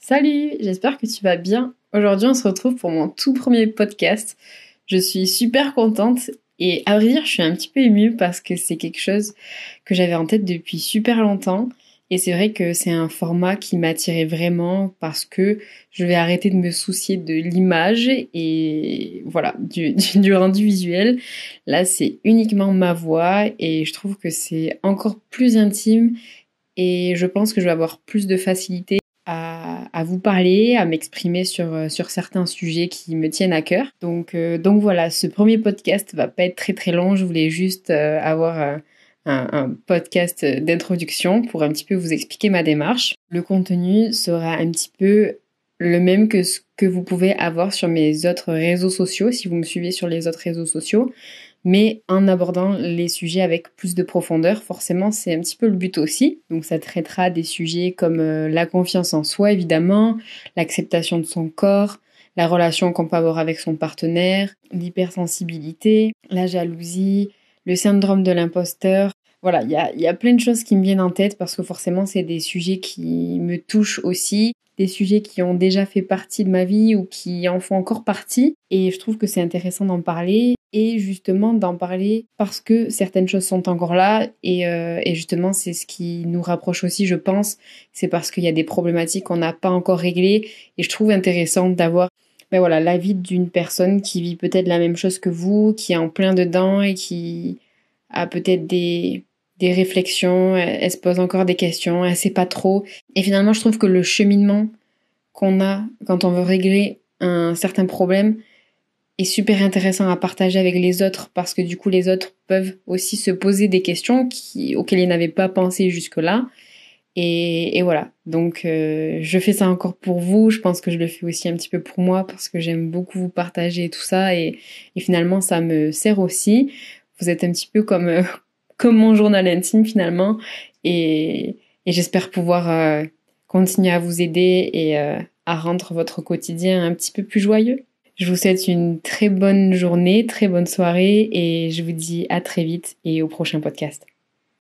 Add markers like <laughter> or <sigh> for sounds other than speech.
Salut, j'espère que tu vas bien. Aujourd'hui, on se retrouve pour mon tout premier podcast. Je suis super contente et à vrai dire, je suis un petit peu émue parce que c'est quelque chose que j'avais en tête depuis super longtemps. Et c'est vrai que c'est un format qui m'attirait vraiment parce que je vais arrêter de me soucier de l'image et voilà, du, <laughs> du, rendu visuel. Là, c'est uniquement ma voix et je trouve que c'est encore plus intime et je pense que je vais avoir plus de facilité à, vous parler, à m'exprimer sur, euh, sur certains sujets qui me tiennent à cœur. Donc, euh, donc voilà, ce premier podcast va pas être très très long. Je voulais juste euh, avoir un, un, podcast d'introduction pour un petit peu vous expliquer ma démarche. Le contenu sera un petit peu le même que ce que vous pouvez avoir sur mes autres réseaux sociaux, si vous me suivez sur les autres réseaux sociaux mais en abordant les sujets avec plus de profondeur. Forcément, c'est un petit peu le but aussi. Donc ça traitera des sujets comme euh, la confiance en soi, évidemment, l'acceptation de son corps, la relation qu'on peut avoir avec son partenaire, l'hypersensibilité, la jalousie, le syndrome de l'imposteur. Voilà, il y a, y a plein de choses qui me viennent en tête parce que forcément, c'est des sujets qui me touchent aussi des sujets qui ont déjà fait partie de ma vie ou qui en font encore partie. Et je trouve que c'est intéressant d'en parler et justement d'en parler parce que certaines choses sont encore là et, euh, et justement c'est ce qui nous rapproche aussi je pense. C'est parce qu'il y a des problématiques qu'on n'a pas encore réglées et je trouve intéressant d'avoir ben voilà l'avis d'une personne qui vit peut-être la même chose que vous qui est en plein dedans et qui a peut-être des des réflexions elle, se pose encore des questions elle sait pas trop. Et finalement je trouve que le cheminement qu'on a quand on veut régler un certain problème est super intéressant à partager avec les autres parce que du coup les autres peuvent aussi se poser des questions qui, auxquelles ils n'avaient pas pensé jusque-là. Et, et, voilà, donc euh, je fais ça encore pour vous, je pense que je le fais aussi un petit peu pour moi parce que j'aime beaucoup vous partager tout ça et, et, finalement ça me sert aussi. Vous êtes un petit peu comme, euh, <laughs> comme mon journal intime finalement et, et j'espère pouvoir euh, continuer à vous aider et euh, à rendre votre quotidien un petit peu plus joyeux. Je vous souhaite une très bonne journée, très bonne soirée et je vous dis à très vite et au prochain podcast.